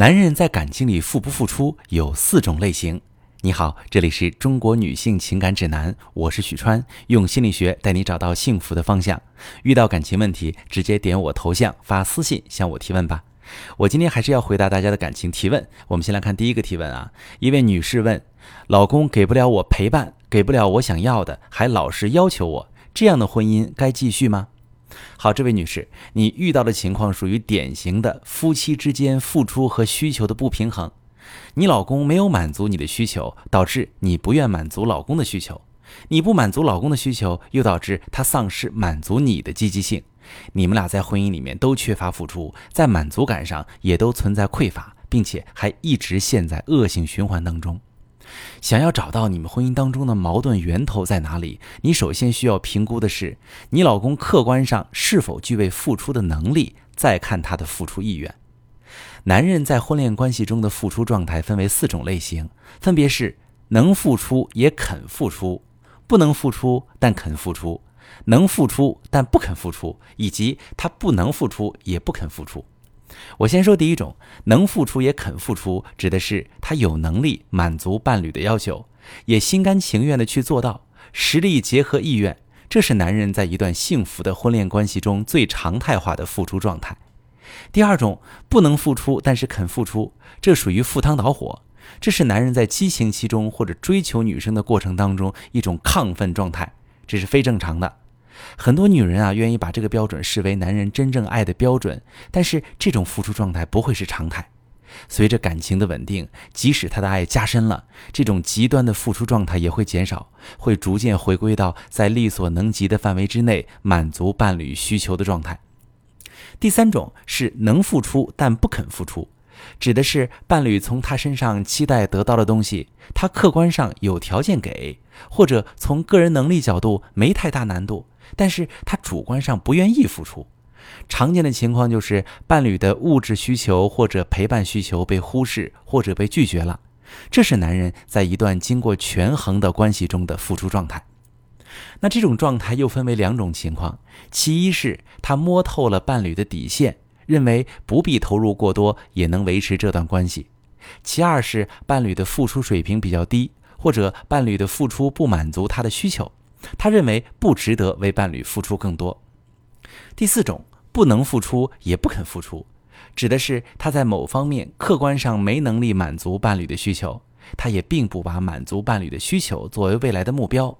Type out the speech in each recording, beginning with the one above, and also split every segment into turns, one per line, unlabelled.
男人在感情里付不付出有四种类型。你好，这里是中国女性情感指南，我是许川，用心理学带你找到幸福的方向。遇到感情问题，直接点我头像发私信向我提问吧。我今天还是要回答大家的感情提问。我们先来看第一个提问啊，一位女士问：老公给不了我陪伴，给不了我想要的，还老是要求我，这样的婚姻该继续吗？好，这位女士，你遇到的情况属于典型的夫妻之间付出和需求的不平衡。你老公没有满足你的需求，导致你不愿满足老公的需求；你不满足老公的需求，又导致他丧失满足你的积极性。你们俩在婚姻里面都缺乏付出，在满足感上也都存在匮乏，并且还一直陷在恶性循环当中。想要找到你们婚姻当中的矛盾源头在哪里，你首先需要评估的是你老公客观上是否具备付出的能力，再看他的付出意愿。男人在婚恋关系中的付出状态分为四种类型，分别是能付出也肯付出，不能付出但肯付出，能付出但不肯付出，以及他不能付出也不肯付出。我先说第一种，能付出也肯付出，指的是他有能力满足伴侣的要求，也心甘情愿的去做到，实力结合意愿，这是男人在一段幸福的婚恋关系中最常态化的付出状态。第二种，不能付出但是肯付出，这属于赴汤蹈火，这是男人在激情期中或者追求女生的过程当中一种亢奋状态，这是非正常的。很多女人啊，愿意把这个标准视为男人真正爱的标准，但是这种付出状态不会是常态。随着感情的稳定，即使他的爱加深了，这种极端的付出状态也会减少，会逐渐回归到在力所能及的范围之内满足伴侣需求的状态。第三种是能付出但不肯付出，指的是伴侣从他身上期待得到的东西，他客观上有条件给，或者从个人能力角度没太大难度。但是他主观上不愿意付出，常见的情况就是伴侣的物质需求或者陪伴需求被忽视或者被拒绝了，这是男人在一段经过权衡的关系中的付出状态。那这种状态又分为两种情况，其一是他摸透了伴侣的底线，认为不必投入过多也能维持这段关系；其二是伴侣的付出水平比较低，或者伴侣的付出不满足他的需求。他认为不值得为伴侣付出更多。第四种，不能付出也不肯付出，指的是他在某方面客观上没能力满足伴侣的需求，他也并不把满足伴侣的需求作为未来的目标。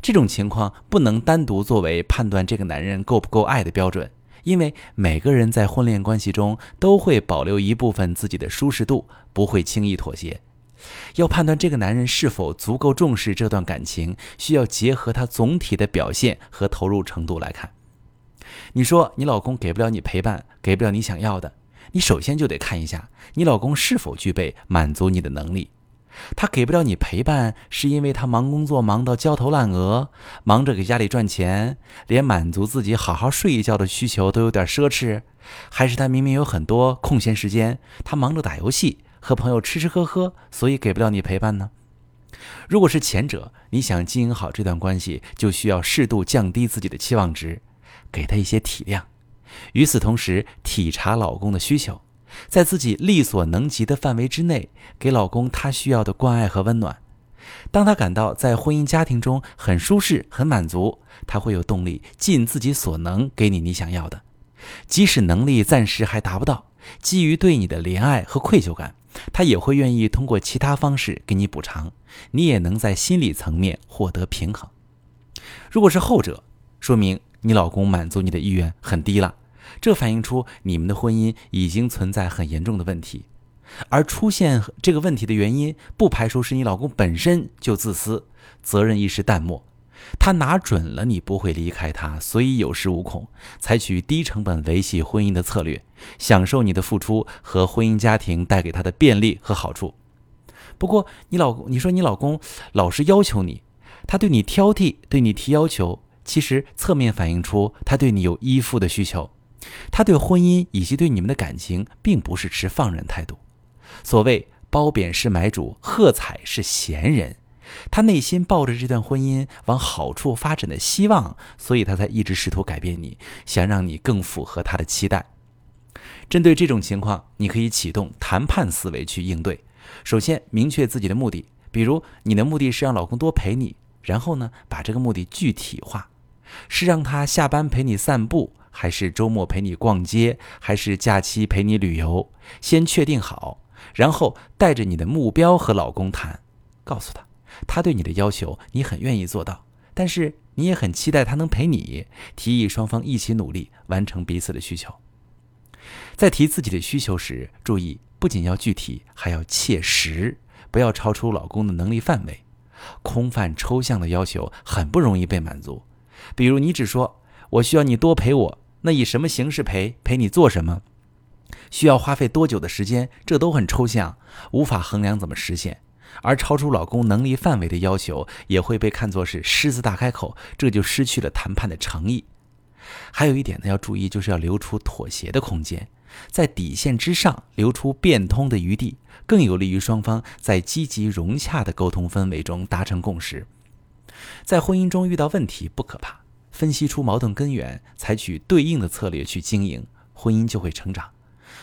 这种情况不能单独作为判断这个男人够不够爱的标准，因为每个人在婚恋关系中都会保留一部分自己的舒适度，不会轻易妥协。要判断这个男人是否足够重视这段感情，需要结合他总体的表现和投入程度来看。你说你老公给不了你陪伴，给不了你想要的，你首先就得看一下你老公是否具备满足你的能力。他给不了你陪伴，是因为他忙工作忙到焦头烂额，忙着给家里赚钱，连满足自己好好睡一觉的需求都有点奢侈，还是他明明有很多空闲时间，他忙着打游戏？和朋友吃吃喝喝，所以给不了你陪伴呢。如果是前者，你想经营好这段关系，就需要适度降低自己的期望值，给他一些体谅。与此同时，体察老公的需求，在自己力所能及的范围之内，给老公他需要的关爱和温暖。当他感到在婚姻家庭中很舒适、很满足，他会有动力尽自己所能给你你想要的，即使能力暂时还达不到。基于对你的怜爱和愧疚感。他也会愿意通过其他方式给你补偿，你也能在心理层面获得平衡。如果是后者，说明你老公满足你的意愿很低了，这反映出你们的婚姻已经存在很严重的问题。而出现这个问题的原因，不排除是你老公本身就自私，责任意识淡漠。他拿准了你不会离开他，所以有恃无恐，采取低成本维系婚姻的策略，享受你的付出和婚姻家庭带给他的便利和好处。不过，你老公，你说你老公老是要求你，他对你挑剔，对你提要求，其实侧面反映出他对你有依附的需求，他对婚姻以及对你们的感情并不是持放任态度。所谓褒贬是买主，喝彩是闲人。他内心抱着这段婚姻往好处发展的希望，所以他才一直试图改变你，想让你更符合他的期待。针对这种情况，你可以启动谈判思维去应对。首先，明确自己的目的，比如你的目的是让老公多陪你，然后呢，把这个目的具体化，是让他下班陪你散步，还是周末陪你逛街，还是假期陪你旅游？先确定好，然后带着你的目标和老公谈，告诉他，他对你的要求你很愿意做到，但是你也很期待他能陪你，提议双方一起努力完成彼此的需求。在提自己的需求时，注意不仅要具体，还要切实，不要超出老公的能力范围。空泛抽象的要求很不容易被满足。比如，你只说“我需要你多陪我”，那以什么形式陪？陪你做什么？需要花费多久的时间？这都很抽象，无法衡量怎么实现。而超出老公能力范围的要求，也会被看作是狮子大开口，这就失去了谈判的诚意。还有一点呢，要注意，就是要留出妥协的空间，在底线之上留出变通的余地，更有利于双方在积极融洽的沟通氛围中达成共识。在婚姻中遇到问题不可怕，分析出矛盾根源，采取对应的策略去经营，婚姻就会成长。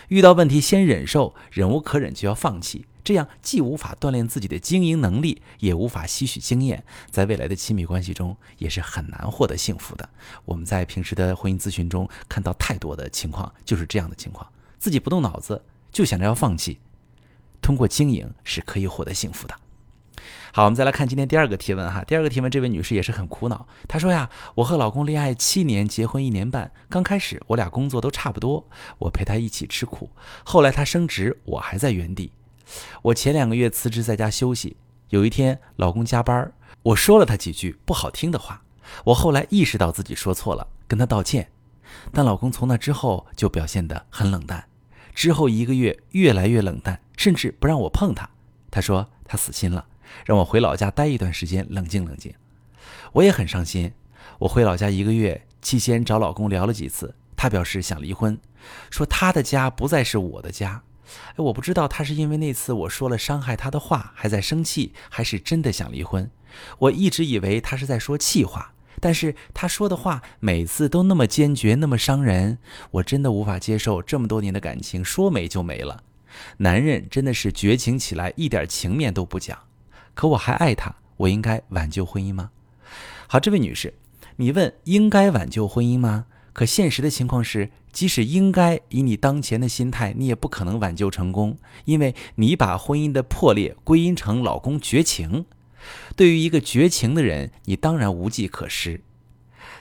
遇到问题先忍受，忍无可忍就要放弃。这样既无法锻炼自己的经营能力，也无法吸取经验，在未来的亲密关系中也是很难获得幸福的。我们在平时的婚姻咨询中看到太多的情况，就是这样的情况：自己不动脑子就想着要放弃，通过经营是可以获得幸福的。好，我们再来看今天第二个提问哈。第二个提问，这位女士也是很苦恼，她说呀：“我和老公恋爱七年，结婚一年半，刚开始我俩工作都差不多，我陪他一起吃苦，后来他升职，我还在原地。”我前两个月辞职在家休息，有一天老公加班，我说了他几句不好听的话。我后来意识到自己说错了，跟他道歉。但老公从那之后就表现得很冷淡，之后一个月越来越冷淡，甚至不让我碰他。他说他死心了，让我回老家待一段时间，冷静冷静。我也很伤心。我回老家一个月期间找老公聊了几次，他表示想离婚，说他的家不再是我的家。哎，我不知道他是因为那次我说了伤害他的话还在生气，还是真的想离婚。我一直以为他是在说气话，但是他说的话每次都那么坚决，那么伤人，我真的无法接受这么多年的感情说没就没了。男人真的是绝情起来一点情面都不讲，可我还爱他，我应该挽救婚姻吗？好，这位女士，你问应该挽救婚姻吗？可现实的情况是，即使应该以你当前的心态，你也不可能挽救成功，因为你把婚姻的破裂归因成老公绝情。对于一个绝情的人，你当然无计可施。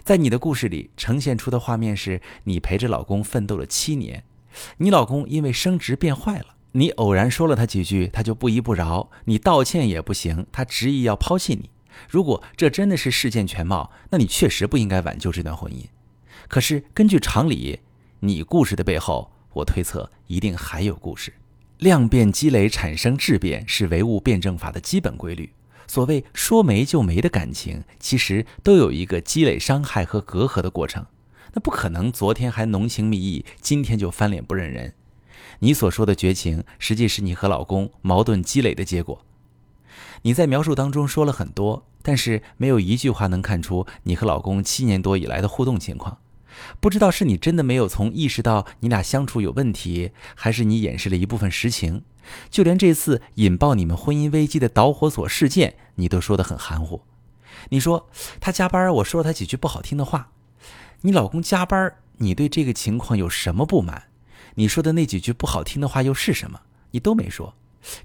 在你的故事里呈现出的画面是，你陪着老公奋斗了七年，你老公因为升职变坏了，你偶然说了他几句，他就不依不饶，你道歉也不行，他执意要抛弃你。如果这真的是事件全貌，那你确实不应该挽救这段婚姻。可是，根据常理，你故事的背后，我推测一定还有故事。量变积累产生质变，是唯物辩证法的基本规律。所谓说没就没的感情，其实都有一个积累伤害和隔阂的过程。那不可能，昨天还浓情蜜意，今天就翻脸不认人。你所说的绝情，实际是你和老公矛盾积累的结果。你在描述当中说了很多，但是没有一句话能看出你和老公七年多以来的互动情况。不知道是你真的没有从意识到你俩相处有问题，还是你掩饰了一部分实情。就连这次引爆你们婚姻危机的导火索事件，你都说得很含糊。你说他加班，我说了他几句不好听的话。你老公加班，你对这个情况有什么不满？你说的那几句不好听的话又是什么？你都没说。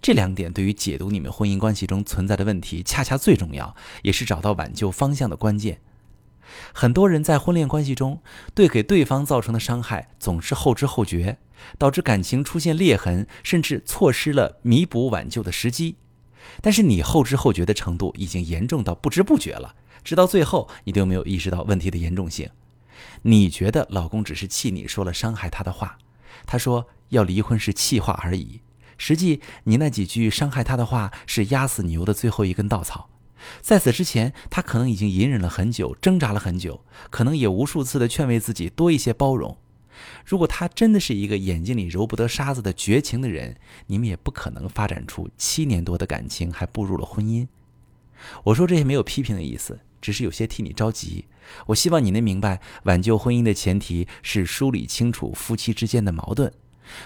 这两点对于解读你们婚姻关系中存在的问题，恰恰最重要，也是找到挽救方向的关键。很多人在婚恋关系中，对给对方造成的伤害总是后知后觉，导致感情出现裂痕，甚至错失了弥补挽救的时机。但是你后知后觉的程度已经严重到不知不觉了，直到最后你都没有意识到问题的严重性。你觉得老公只是气你说了伤害他的话，他说要离婚是气话而已，实际你那几句伤害他的话是压死牛的最后一根稻草。在此之前，他可能已经隐忍了很久，挣扎了很久，可能也无数次的劝慰自己多一些包容。如果他真的是一个眼睛里揉不得沙子的绝情的人，你们也不可能发展出七年多的感情，还步入了婚姻。我说这些没有批评的意思，只是有些替你着急。我希望你能明白，挽救婚姻的前提是梳理清楚夫妻之间的矛盾。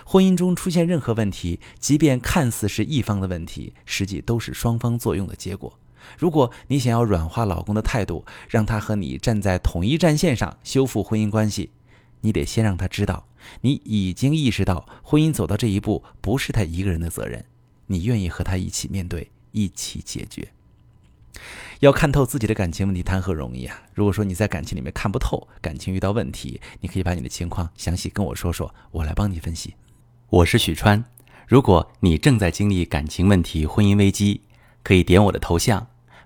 婚姻中出现任何问题，即便看似是一方的问题，实际都是双方作用的结果。如果你想要软化老公的态度，让他和你站在统一战线上修复婚姻关系，你得先让他知道，你已经意识到婚姻走到这一步不是他一个人的责任，你愿意和他一起面对，一起解决。要看透自己的感情问题，谈何容易啊！如果说你在感情里面看不透，感情遇到问题，你可以把你的情况详细跟我说说，我来帮你分析。我是许川，如果你正在经历感情问题、婚姻危机，可以点我的头像，